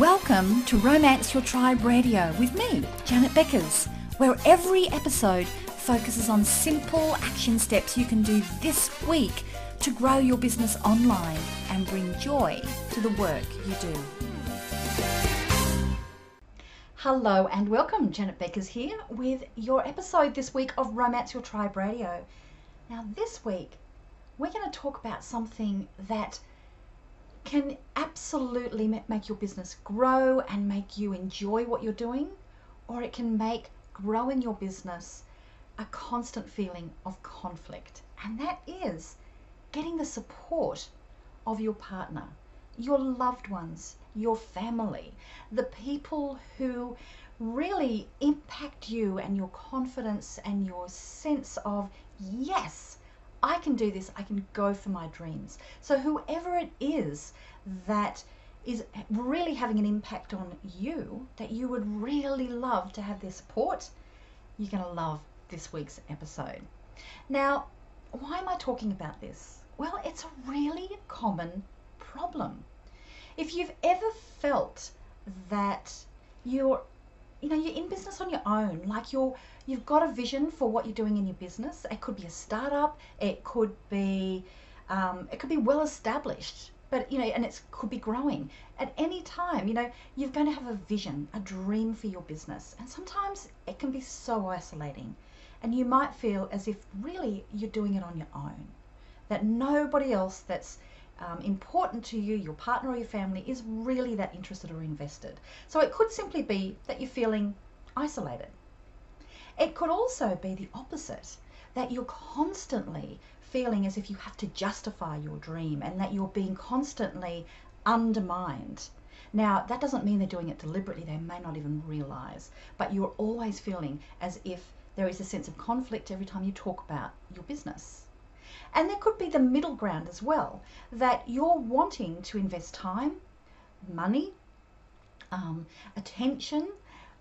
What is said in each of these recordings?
Welcome to Romance Your Tribe Radio with me, Janet Beckers, where every episode focuses on simple action steps you can do this week to grow your business online and bring joy to the work you do. Hello and welcome, Janet Beckers here with your episode this week of Romance Your Tribe Radio. Now, this week we're going to talk about something that can absolutely make your business grow and make you enjoy what you're doing, or it can make growing your business a constant feeling of conflict. And that is getting the support of your partner, your loved ones, your family, the people who really impact you and your confidence and your sense of, yes, I can do this, I can go for my dreams. So, whoever it is that is really having an impact on you, that you would really love to have their support, you're going to love this week's episode. Now, why am I talking about this? Well, it's a really common problem. If you've ever felt that you're you know you're in business on your own like you're you've got a vision for what you're doing in your business it could be a startup it could be um, it could be well established but you know and it could be growing at any time you know you're going to have a vision a dream for your business and sometimes it can be so isolating and you might feel as if really you're doing it on your own that nobody else that's um, important to you, your partner or your family, is really that interested or invested. So it could simply be that you're feeling isolated. It could also be the opposite, that you're constantly feeling as if you have to justify your dream and that you're being constantly undermined. Now, that doesn't mean they're doing it deliberately, they may not even realize, but you're always feeling as if there is a sense of conflict every time you talk about your business. And there could be the middle ground as well, that you're wanting to invest time, money, um, attention,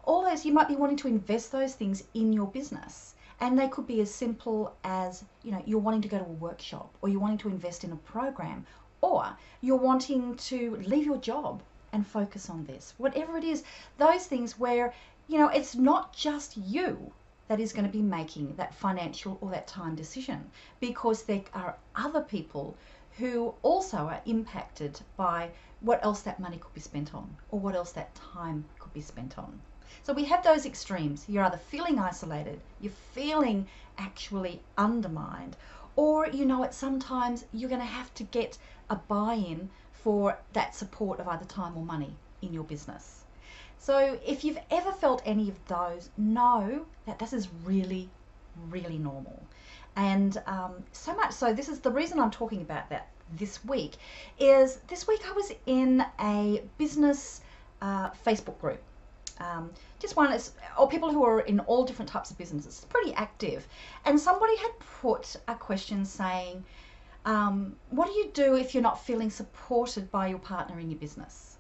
all those, you might be wanting to invest those things in your business. And they could be as simple as, you know, you're wanting to go to a workshop or you're wanting to invest in a program or you're wanting to leave your job and focus on this. Whatever it is, those things where, you know, it's not just you that is going to be making that financial or that time decision because there are other people who also are impacted by what else that money could be spent on or what else that time could be spent on. So we have those extremes. You're either feeling isolated, you're feeling actually undermined, or you know it sometimes you're going to have to get a buy in for that support of either time or money in your business. So if you've ever felt any of those, know that this is really, really normal. And um, so much so, this is the reason I'm talking about that this week, is this week I was in a business uh, Facebook group. Um, just one, is, or people who are in all different types of businesses, pretty active. And somebody had put a question saying, um, what do you do if you're not feeling supported by your partner in your business?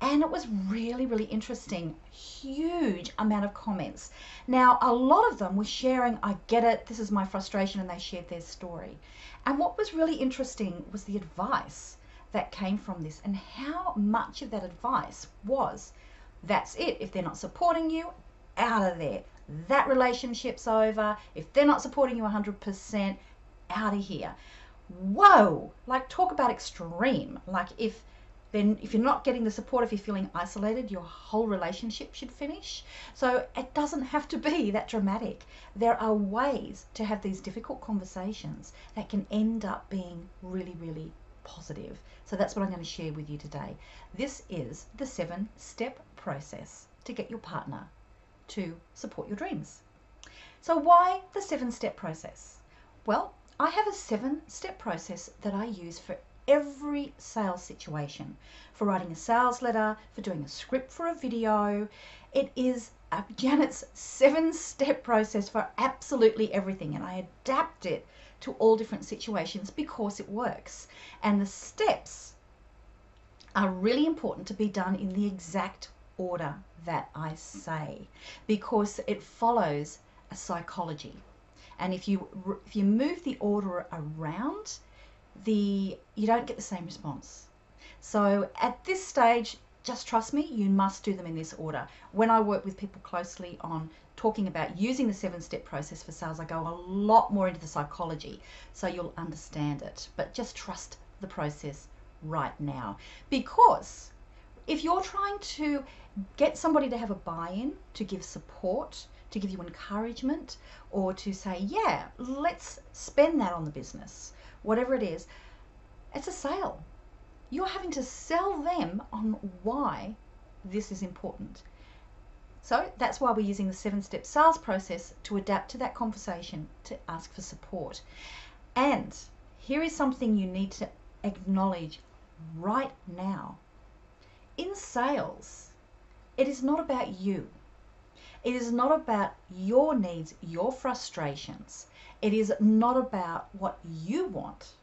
and it was really, really interesting. Huge amount of comments. Now, a lot of them were sharing, I get it, this is my frustration, and they shared their story. And what was really interesting was the advice that came from this and how much of that advice was that's it. If they're not supporting you, out of there. That relationship's over. If they're not supporting you 100%, out of here. Whoa! Like, talk about extreme. Like, if then if you're not getting the support, if you're feeling isolated, your whole relationship should finish. So it doesn't have to be that dramatic. There are ways to have these difficult conversations that can end up being really, really positive. So that's what I'm going to share with you today. This is the seven step process to get your partner to support your dreams. So, why the seven step process? Well, I have a seven step process that I use for every sales situation for writing a sales letter, for doing a script for a video. It is Janet's seven step process for absolutely everything, and I adapt it to all different situations because it works. And the steps are really important to be done in the exact order that I say because it follows a psychology. And if you if you move the order around, the you don't get the same response. So at this stage, just trust me, you must do them in this order. When I work with people closely on talking about using the seven step process for sales, I go a lot more into the psychology so you'll understand it. But just trust the process right now because if you're trying to get somebody to have a buy in, to give support, to give you encouragement, or to say, yeah, let's spend that on the business, whatever it is, it's a sale you're having to sell them on why this is important. So that's why we're using the seven step sales process to adapt to that conversation to ask for support. And here is something you need to acknowledge right now. Sales, it is not about you. It is not about your needs, your frustrations. It is not about what you want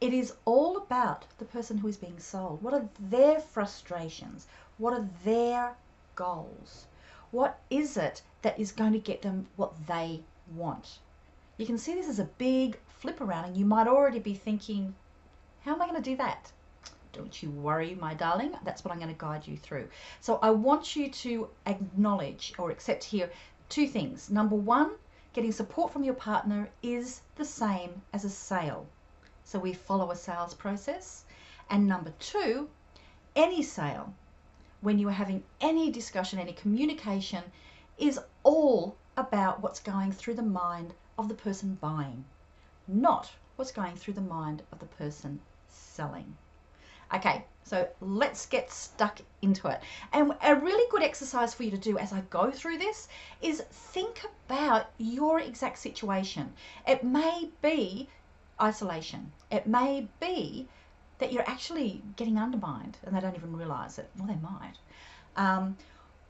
it is all about the person who is being sold. What are their frustrations? What are their goals? What is it that is going to get them what they want? You can see this is a big flip around, and you might already be thinking, How am I going to do that? Don't you worry, my darling. That's what I'm going to guide you through. So I want you to acknowledge or accept here two things. Number one, getting support from your partner is the same as a sale. So we follow a sales process. And number two, any sale, when you are having any discussion, any communication, is all about what's going through the mind of the person buying, not what's going through the mind of the person selling. Okay, so let's get stuck into it. And a really good exercise for you to do as I go through this is think about your exact situation. It may be isolation. It may be that you're actually getting undermined and they don't even realize it. Well, they might. Um,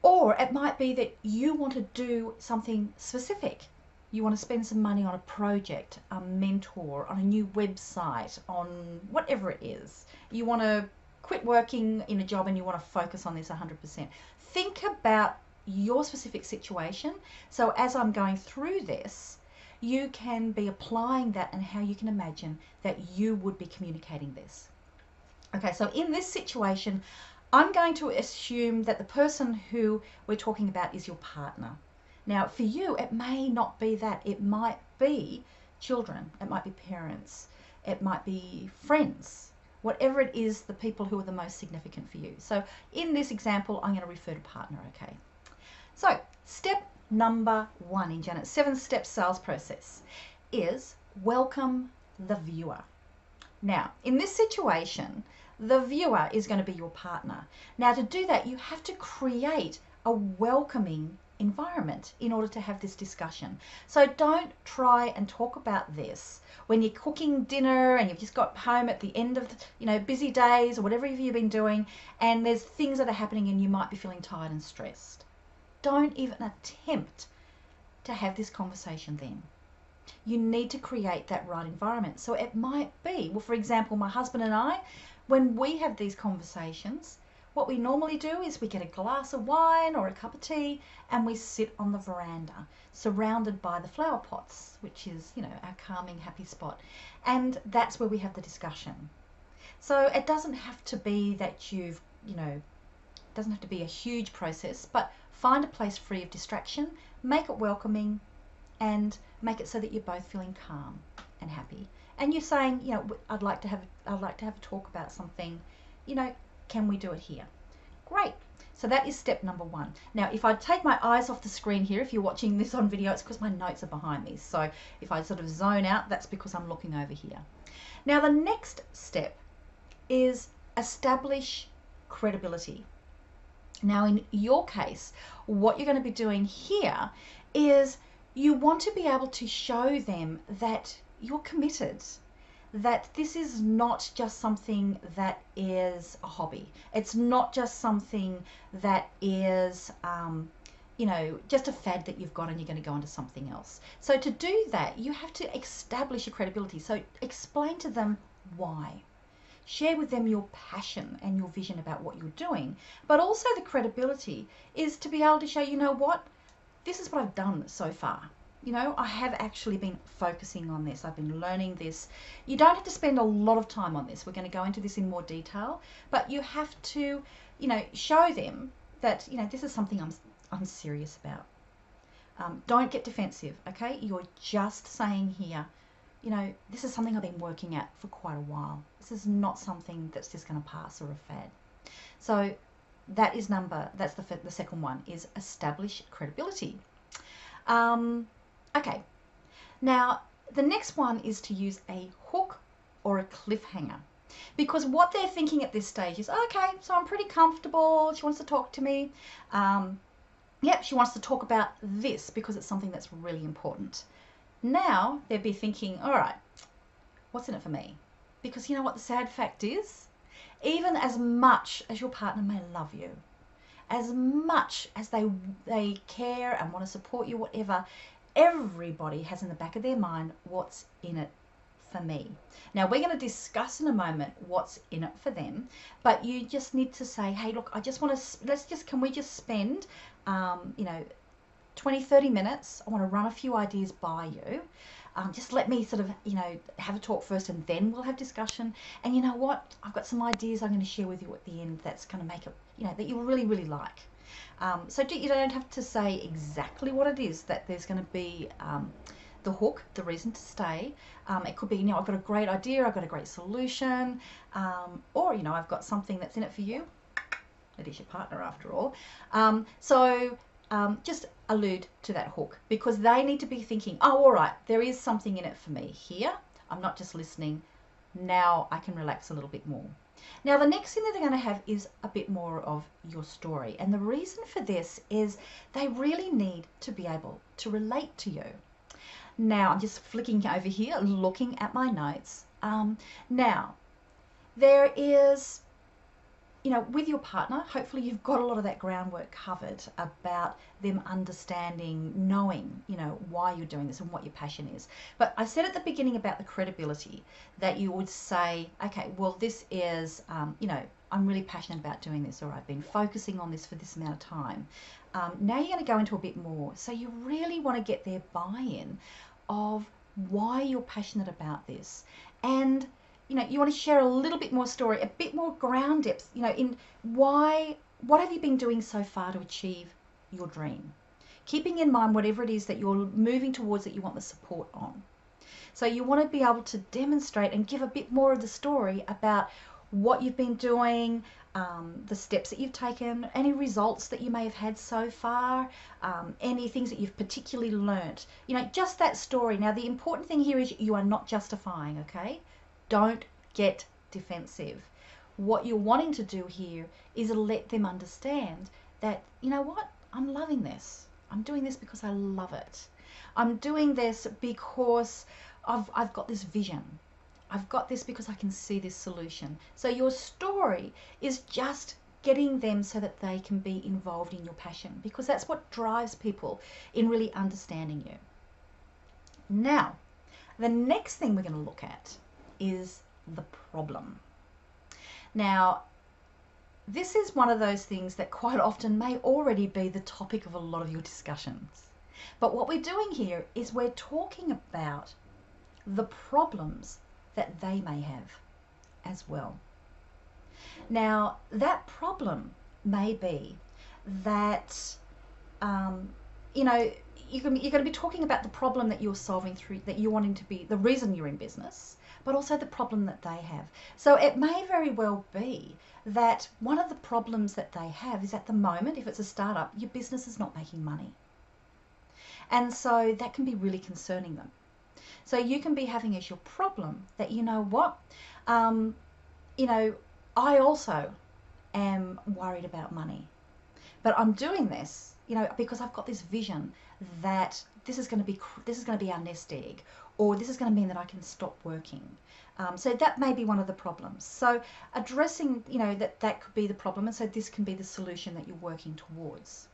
or it might be that you want to do something specific. You want to spend some money on a project, a mentor, on a new website, on whatever it is. You want to quit working in a job and you want to focus on this 100%. Think about your specific situation. So as I'm going through this, you can be applying that and how you can imagine that you would be communicating this. Okay, so in this situation, I'm going to assume that the person who we're talking about is your partner. Now, for you, it may not be that. It might be children, it might be parents, it might be friends, whatever it is, the people who are the most significant for you. So, in this example, I'm going to refer to partner, okay? So, step number one in Janet's seven step sales process is welcome the viewer. Now, in this situation, the viewer is going to be your partner. Now, to do that, you have to create a welcoming environment in order to have this discussion. So don't try and talk about this when you're cooking dinner and you've just got home at the end of you know busy days or whatever you've been doing and there's things that are happening and you might be feeling tired and stressed don't even attempt to have this conversation then. You need to create that right environment. So it might be, well, for example, my husband and I, when we have these conversations, what we normally do is we get a glass of wine or a cup of tea and we sit on the veranda surrounded by the flower pots, which is, you know, our calming, happy spot. And that's where we have the discussion. So it doesn't have to be that you've, you know, it doesn't have to be a huge process, but Find a place free of distraction, make it welcoming, and make it so that you're both feeling calm and happy. And you're saying, you know, I'd like to have I'd like to have a talk about something. You know, can we do it here? Great. So that is step number one. Now, if I take my eyes off the screen here, if you're watching this on video, it's because my notes are behind me. So if I sort of zone out, that's because I'm looking over here. Now, the next step is establish credibility. Now, in your case, what you're going to be doing here is you want to be able to show them that you're committed, that this is not just something that is a hobby. It's not just something that is, um, you know, just a fad that you've got and you're going to go on to something else. So to do that, you have to establish your credibility. So explain to them why. Share with them your passion and your vision about what you're doing. But also, the credibility is to be able to show, you know what, this is what I've done so far. You know, I have actually been focusing on this. I've been learning this. You don't have to spend a lot of time on this. We're going to go into this in more detail, but you have to, you know, show them that, you know, this is something I'm, I'm serious about. Um, don't get defensive, okay? You're just saying here, you know, this is something I've been working at for quite a while. This is not something that's just going to pass or a fad. So that is number, that's the, the second one, is establish credibility. Um, Okay, now the next one is to use a hook or a cliffhanger. Because what they're thinking at this stage is, okay, so I'm pretty comfortable. She wants to talk to me. Um, yep, she wants to talk about this because it's something that's really important. Now they'd be thinking, all right, what's in it for me? Because you know what the sad fact is? Even as much as your partner may love you, as much as they they care and want to support you, whatever, everybody has in the back of their mind what's in it for me. Now, we're going to discuss in a moment what's in it for them, but you just need to say, hey, look, I just want to, let's just, can we just spend, um, you know, 20, 30 minutes? I want to run a few ideas by you. Um, just let me sort of, you know, have a talk first and then we'll have discussion. And you know what? I've got some ideas I'm going to share with you at the end that's going to make it, you know, that you'll really, really like. Um, so do, you don't have to say exactly what it is that there's going to be um, the hook, the reason to stay. Um, it could be, you know, I've got a great idea, I've got a great solution, um, or, you know, I've got something that's in it for you. It is your partner after all. Um, so um, just allude to that hook because they need to be thinking, oh, all right, there is something in it for me here. I'm not just listening. Now I can relax a little bit more. Now, the next thing that they're going to have is a bit more of your story. And the reason for this is they really need to be able to relate to you. Now, I'm just flicking over here, looking at my notes. Um, now, there is you know, with your partner, hopefully you've got a lot of that groundwork covered about them understanding, knowing, you know, why you're doing this and what your passion is. But I said at the beginning about the credibility that you would say, okay, well, this is, um, you know, I'm really passionate about doing this, or I've been focusing on this for this amount of time. Um, now you're going to go into a bit more. So you really want to get their buy in of why you're passionate about this and you know, you want to share a little bit more story, a bit more ground depth, you know, in why, what have you been doing so far to achieve your dream? Keeping in mind whatever it is that you're moving towards that you want the support on. So you want to be able to demonstrate and give a bit more of the story about what you've been doing, um, the steps that you've taken, any results that you may have had so far, um, any things that you've particularly learnt. You know, just that story. Now, the important thing here is you are not justifying, okay? Don't get defensive. What you're wanting to do here is let them understand that, you know what, I'm loving this. I'm doing this because I love it. I'm doing this because I've, I've got this vision. I've got this because I can see this solution. So your story is just getting them so that they can be involved in your passion because that's what drives people in really understanding you. Now, the next thing we're going to look at is the problem. Now, this is one of those things that quite often may already be the topic of a lot of your discussions. But what we're doing here is we're talking about the problems that they may have as well. Now, that problem may be that, um, you know, you're going to be talking about the problem that you're solving through, that you're wanting to be, the reason you're in business, but also the problem that they have. So it may very well be that one of the problems that they have is at the moment, if it's a startup, your business is not making money. And so that can be really concerning them. So you can be having as your problem that, you know what, um, you know, I also am worried about money. But I'm doing this, you know, because I've got this vision that this is going to be this is going to be our nest egg, or this is going to mean that I can stop working. Um, so that may be one of the problems. So addressing, you know, that that could be the problem, and so this can be the solution that you're working towards.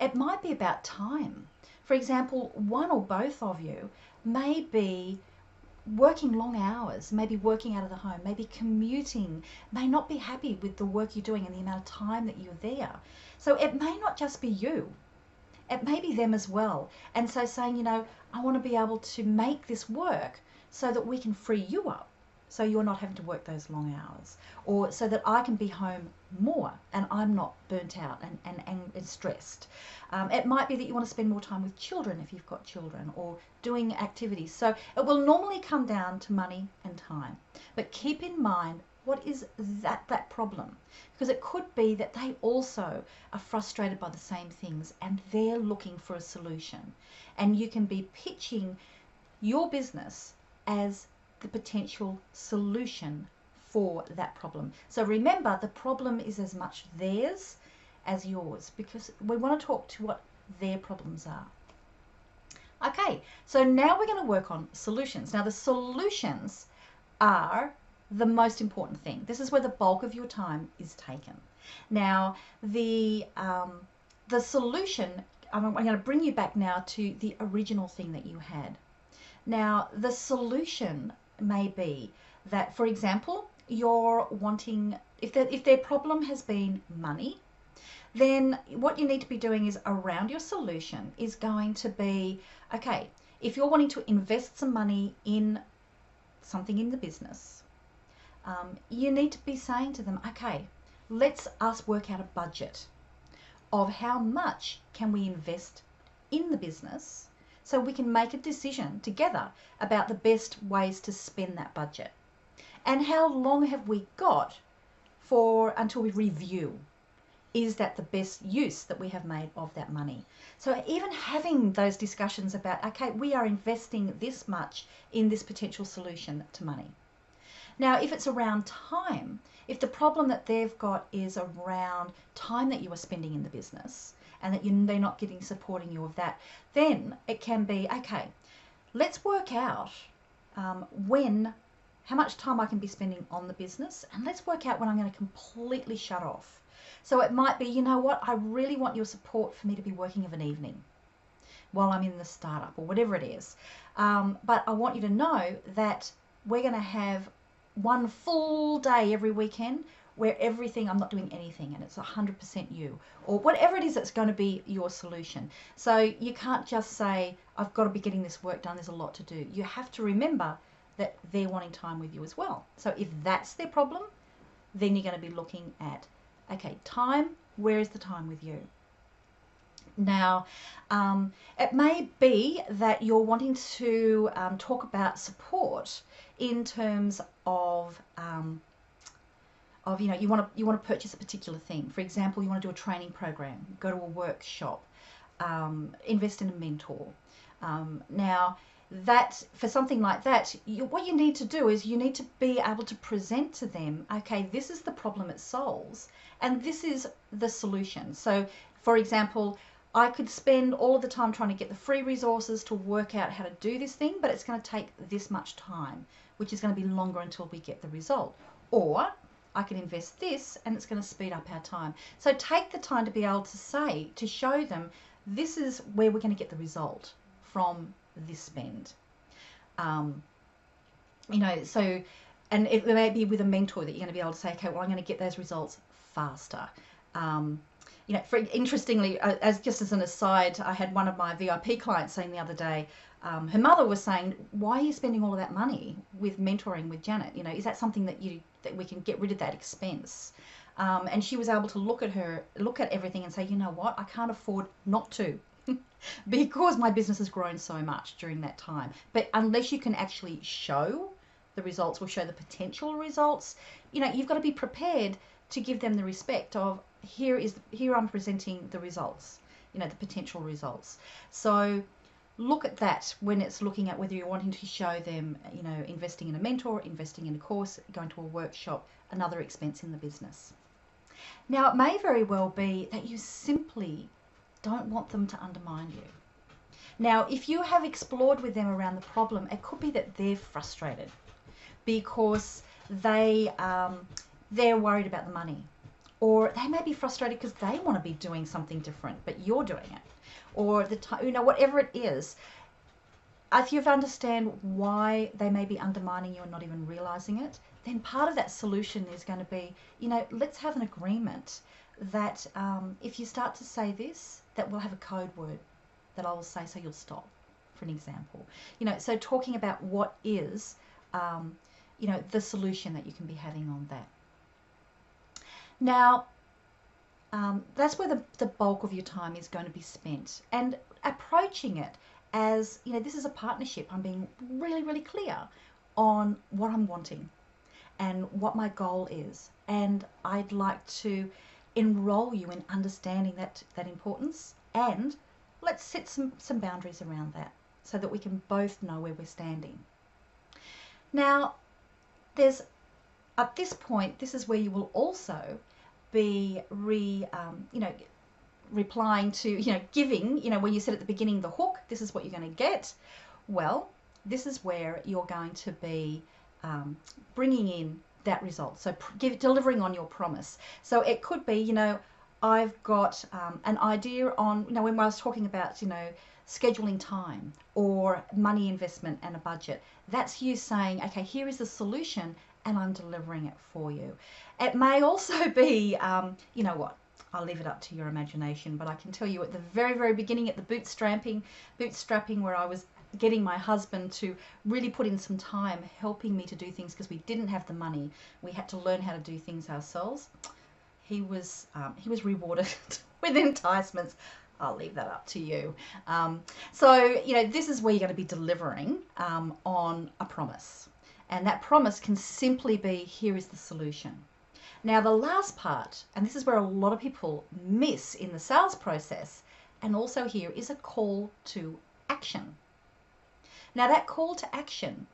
It might be about time. For example, one or both of you may be working long hours, maybe working out of the home, maybe commuting, may not be happy with the work you're doing and the amount of time that you're there. So it may not just be you. It may be them as well. And so saying, you know, I want to be able to make this work so that we can free you up so you're not having to work those long hours or so that I can be home more and I'm not burnt out and, and, and stressed. Um, it might be that you want to spend more time with children if you've got children or doing activities. So it will normally come down to money and time. But keep in mind what is that that problem? Because it could be that they also are frustrated by the same things and they're looking for a solution. And you can be pitching your business as the potential solution for that problem. So remember the problem is as much theirs as yours because we want to talk to what their problems are. Okay so now we're going to work on solutions. Now the solutions are the most important thing. This is where the bulk of your time is taken. Now, the um, the solution, I'm, I'm going to bring you back now to the original thing that you had. Now, the solution may be that, for example, you're wanting, if, the, if their problem has been money, then what you need to be doing is around your solution is going to be okay, if you're wanting to invest some money in something in the business, um, you need to be saying to them, okay, let's us work out a budget of how much can we invest in the business so we can make a decision together about the best ways to spend that budget. And how long have we got for until we review? Is that the best use that we have made of that money? So even having those discussions about, okay, we are investing this much in this potential solution to money. Now, if it's around time, if the problem that they've got is around time that you are spending in the business and that you, they're not getting supporting you of that, then it can be okay. Let's work out um, when, how much time I can be spending on the business, and let's work out when I'm going to completely shut off. So it might be, you know what, I really want your support for me to be working of an evening while I'm in the startup or whatever it is. Um, but I want you to know that we're going to have one full day every weekend where everything I'm not doing anything and it's 100% you or whatever it is that's going to be your solution. So you can't just say I've got to be getting this work done there's a lot to do. You have to remember that they're wanting time with you as well. So if that's their problem, then you're going to be looking at okay, time, where is the time with you? Now, um, it may be that you're wanting to um, talk about support in terms of um, of you know you want to you want to purchase a particular thing. For example, you want to do a training program, go to a workshop, um, invest in a mentor. Um, now, that for something like that, you, what you need to do is you need to be able to present to them, okay, this is the problem it solves, and this is the solution. So, for example, I could spend all of the time trying to get the free resources to work out how to do this thing, but it's going to take this much time, which is going to be longer until we get the result. Or I can invest this and it's going to speed up our time. So take the time to be able to say, to show them, this is where we're going to get the result from this spend. Um, you know, so, and it may be with a mentor that you're going to be able to say, okay, well, I'm going to get those results faster. Um, you know, for, interestingly, uh, as just as an aside, I had one of my VIP clients saying the other day, um, her mother was saying, "Why are you spending all of that money with mentoring with Janet? You know, is that something that you that we can get rid of that expense?" Um, and she was able to look at her, look at everything, and say, "You know what? I can't afford not to." because my business has grown so much during that time. But unless you can actually show the results or show the potential results, you know, you've got to be prepared to give them the respect of here is here I'm presenting the results, you know, the potential results. So look at that when it's looking at whether you're wanting to show them, you know, investing in a mentor, investing in a course, going to a workshop, another expense in the business. Now, it may very well be that you simply don't want them to undermine you. Now, if you have explored with them around the problem, it could be that they're frustrated because they um, they're worried about the money or they may be frustrated because they want to be doing something different, but you're doing it, or the time, you know, whatever it is. If you've understand why they may be undermining you and not even realizing it, then part of that solution is going to be, you know, let's have an agreement that um, if you start to say this, that we'll have a code word that I will say so you'll stop, for an example. You know, so talking about what is, um, you know, the solution that you can be having on that. Now, um, that's where the, the bulk of your time is going to be spent. And approaching it as, you know, this is a partnership. I'm being really, really clear on what I'm wanting and what my goal is. And I'd like to enroll you in understanding that, that importance and let's set some, some boundaries around that so that we can both know where we're standing. Now, there's at this point, this is where you will also be re, um, you know, replying to, you know, giving, you know, when you said at the beginning the hook, this is what you're going to get. Well, this is where you're going to be um, bringing in that result. So give, delivering on your promise. So it could be, you know, I've got um, an idea on, you know, when I was talking about, you know, scheduling time or money investment and a budget, that's you saying, okay, here is the solution and I'm delivering it for you. It may also be, um, you know what, I'll leave it up to your imagination, but I can tell you at the very, very beginning, at the bootstrapping, bootstrapping where I was getting my husband to really put in some time helping me to do things because we didn't have the money. We had to learn how to do things ourselves. He was um, he was rewarded with enticements. I'll leave that up to you. Um, so you know this is where you're going to be delivering um, on a promise, and that promise can simply be here is the solution. Now the last part, and this is where a lot of people miss in the sales process, and also here is a call to action. Now, that call to action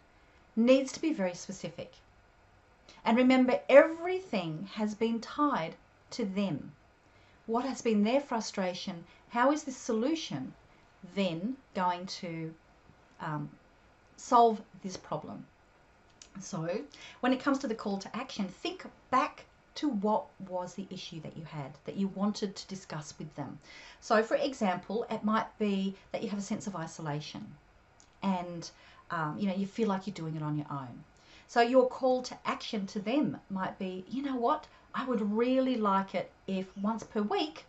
needs to be very specific. And remember, everything has been tied to them. What has been their frustration? How is this solution then going to um, solve this problem? So, when it comes to the call to action, think back to what was the issue that you had that you wanted to discuss with them. So, for example, it might be that you have a sense of isolation and um, you know you feel like you're doing it on your own. So your call to action to them might be, you know what, I would really like it if once per week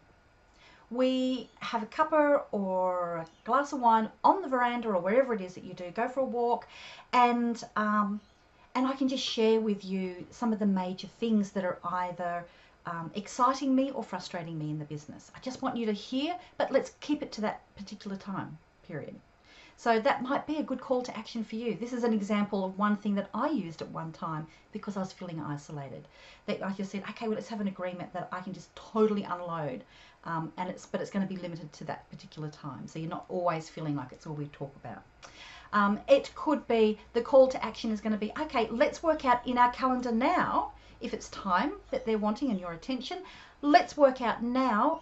we have a cuppa or a glass of wine on the veranda or wherever it is that you do. Go for a walk, and um, and I can just share with you some of the major things that are either um, exciting me or frustrating me in the business. I just want you to hear, but let's keep it to that particular time period. So that might be a good call to action for you. This is an example of one thing that I used at one time because I was feeling isolated. That I just said, okay, well, let's have an agreement that I can just totally unload, um, and it's but it's going to be limited to that particular time. So you're not always feeling like it's all we talk about. Um, it could be the call to action is going to be, okay, let's work out in our calendar now if it's time that they're wanting and your attention. Let's work out now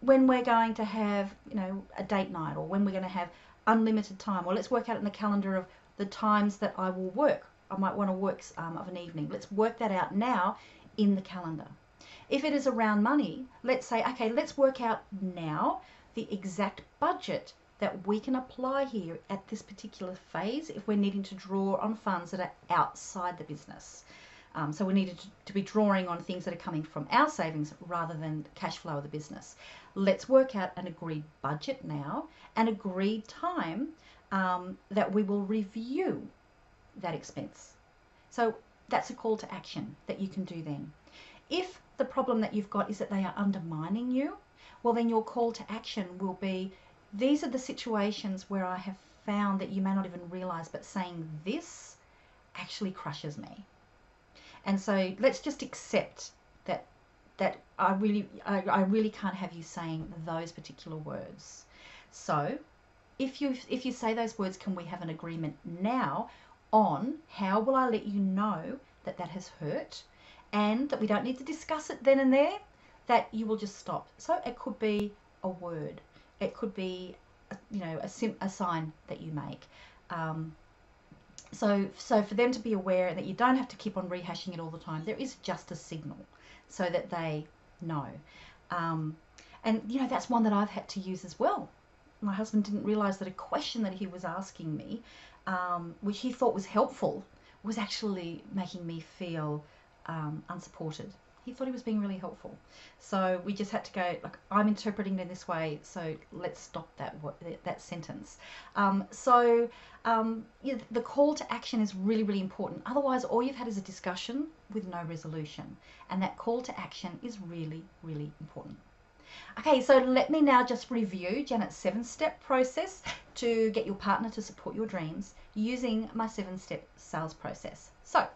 when we're going to have, you know, a date night or when we're going to have unlimited time. or let's work out in the calendar of the times that I will work. I might want to work um, of an evening. Let's work that out now in the calendar. If it is around money, let's say, okay, let's work out now the exact budget that we can apply here at this particular phase if we're needing to draw on funds that are outside the business. Um, so we needed to, be drawing on things that are coming from our savings rather than cash flow of the business. Let's work out an agreed budget now, an agreed time um, that we will review that expense. So that's a call to action that you can do then. If the problem that you've got is that they are undermining you, well, then your call to action will be these are the situations where I have found that you may not even realize, but saying this actually crushes me. And so let's just accept that that I really I, I really can't have you saying those particular words. So if you if you say those words, can we have an agreement now on how will I let you know that that has hurt and that we don't need to discuss it then and there, that you will just stop. So it could be a word, it could be, you know, a, sim- a sign that you make. Um, so, so for them to be aware that you don't have to keep on rehashing it all the time, there is just a signal so that they know. Um, and, you know, that's one that I've had to use as well. My husband didn't realize that a question that he was asking me, um, which he thought was helpful, was actually making me feel um, unsupported He thought he was being really helpful. So we just had to go, like, I'm interpreting it in this way, so let's stop that that sentence. Um, so um, the call to action is really, really important. Otherwise, all you've had is a discussion with no resolution. And that call to action is really, really important. Okay, so let me now just review Janet's seven step process to get your partner to support your dreams using my seven step sales process. So,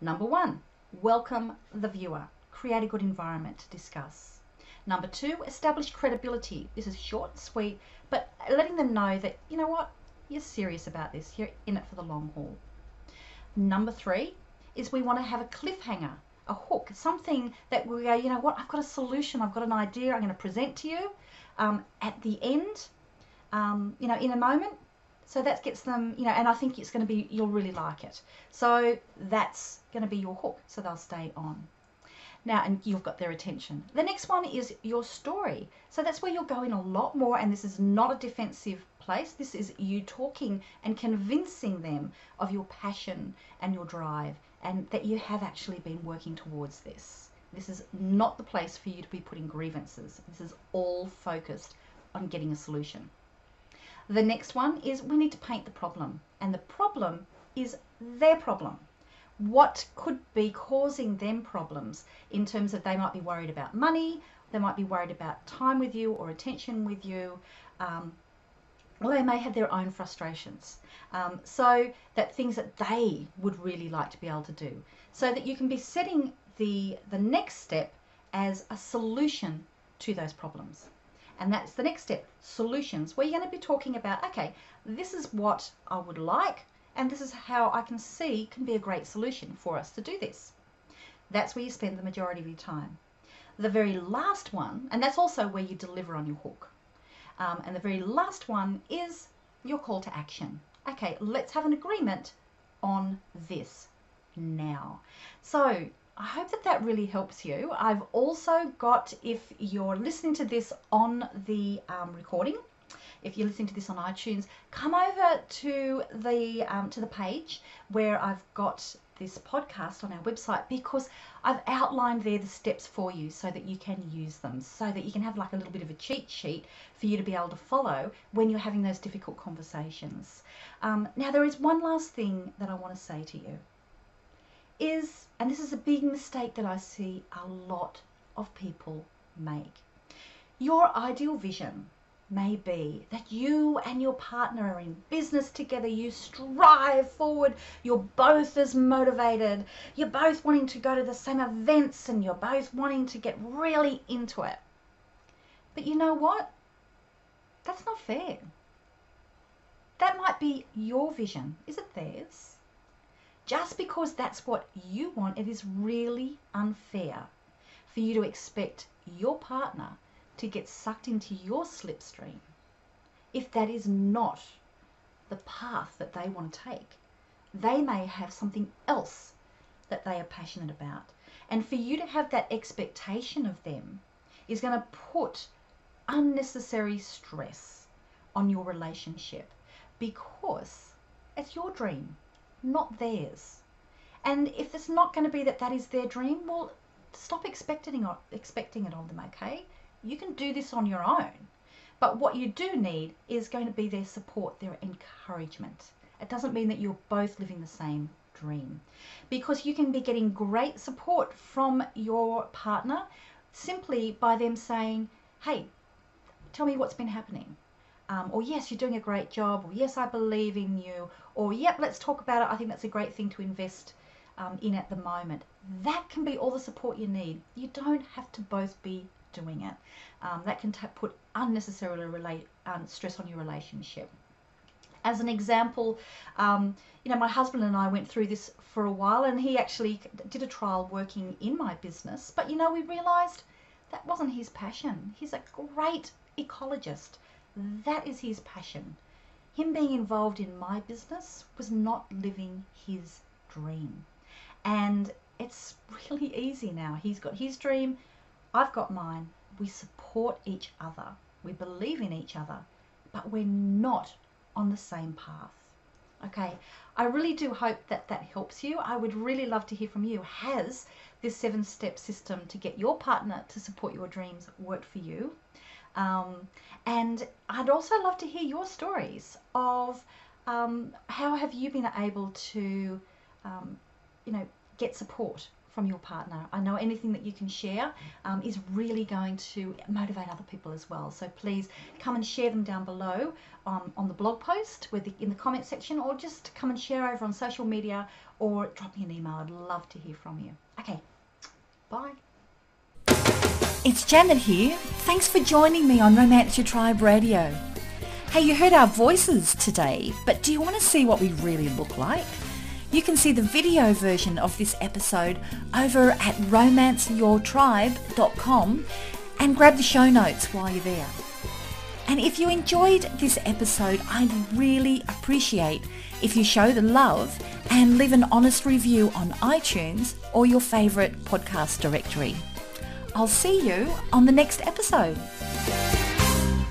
number one, welcome the viewer create a good environment to discuss. Number two, establish credibility. This is short and sweet, but letting them know that, you know what, you're serious about this, you're in it for the long haul. Number three is we want to have a cliffhanger, a hook, something that we go, you know what, I've got a solution, I've got an idea, I'm going to present to you um, at the end, um, you know, in a moment. So that gets them, you know, and I think it's going to be, you'll really like it. So that's going to be your hook, so they'll stay on. Now, and you've got their attention. The next one is your story. So that's where you're going a lot more, and this is not a defensive place. This is you talking and convincing them of your passion and your drive, and that you have actually been working towards this. This is not the place for you to be putting grievances. This is all focused on getting a solution. The next one is we need to paint the problem, and the problem is their problem what could be causing them problems in terms of they might be worried about money, they might be worried about time with you or attention with you, um, or they may have their own frustrations. Um, so that things that they would really like to be able to do. So that you can be setting the, the next step as a solution to those problems. And that's the next step, solutions, where you're going to be talking about, okay, this is what I would like, and this is how I can see can be a great solution for us to do this. That's where you spend the majority of your time. The very last one, and that's also where you deliver on your hook. Um, and the very last one is your call to action. Okay, let's have an agreement on this now. So I hope that that really helps you. I've also got, if you're listening to this on the um, recording, if you're listening to this on iTunes, come over to the um, to the page where I've got this podcast on our website because I've outlined there the steps for you so that you can use them, so that you can have like a little bit of a cheat sheet for you to be able to follow when you're having those difficult conversations. Um, now, there is one last thing that I want to say to you is, and this is a big mistake that I see a lot of people make. Your ideal vision may be that you and your partner are in business together, you strive forward, you're both as motivated, you're both wanting to go to the same events, and you're both wanting to get really into it. But you know what? That's not fair. That might be your vision. Is it theirs? Just because that's what you want, it is really unfair for you to expect your partner to get sucked into your slipstream if that is not the path that they want to take. They may have something else that they are passionate about. And for you to have that expectation of them is going to put unnecessary stress on your relationship because it's your dream, not theirs. And if it's not going to be that that is their dream, well, stop expecting it of them, okay? You can do this on your own. But what you do need is going to be their support, their encouragement. It doesn't mean that you're both living the same dream because you can be getting great support from your partner simply by them saying, Hey, tell me what's been happening. Um, or yes, you're doing a great job, or yes, I believe in you, or yep, let's talk about it. I think that's a great thing to invest um, in at the moment. That can be all the support you need. You don't have to both be doing it. Um, that can put unnecessarily relate, um, stress on your relationship. As an example, um, you know, my husband and I went through this for a while, and he actually did a trial working in my business. But you know, we realised that wasn't his passion. He's a great ecologist. That is his passion. Him being involved in my business was not living his dream. And it's really easy now. He's got his dream, I've got mine. We support each other. We believe in each other, but we're not on the same path. Okay, I really do hope that that helps you. I would really love to hear from you. Has this seven step system to get your partner to support your dreams worked for you? Um, and I'd also love to hear your stories of um, how have you been able to, um, you know, get support from your partner. I know anything that you can share um, is really going to motivate other people as well. So please come and share them down below um, on the blog post with the, in the comment section or just come and share over on social media or drop me an email. I'd love to hear from you. Okay, bye. It's Janet here. Thanks for joining me on Romance Your Tribe Radio. Hey, you heard our voices today, but do you want to see what we really look like? You can see the video version of this episode over at romanceyourtribe.com and grab the show notes while you're there. And if you enjoyed this episode, I'd really appreciate if you show the love and leave an honest review on iTunes or your favourite podcast directory. I'll see you on the next episode.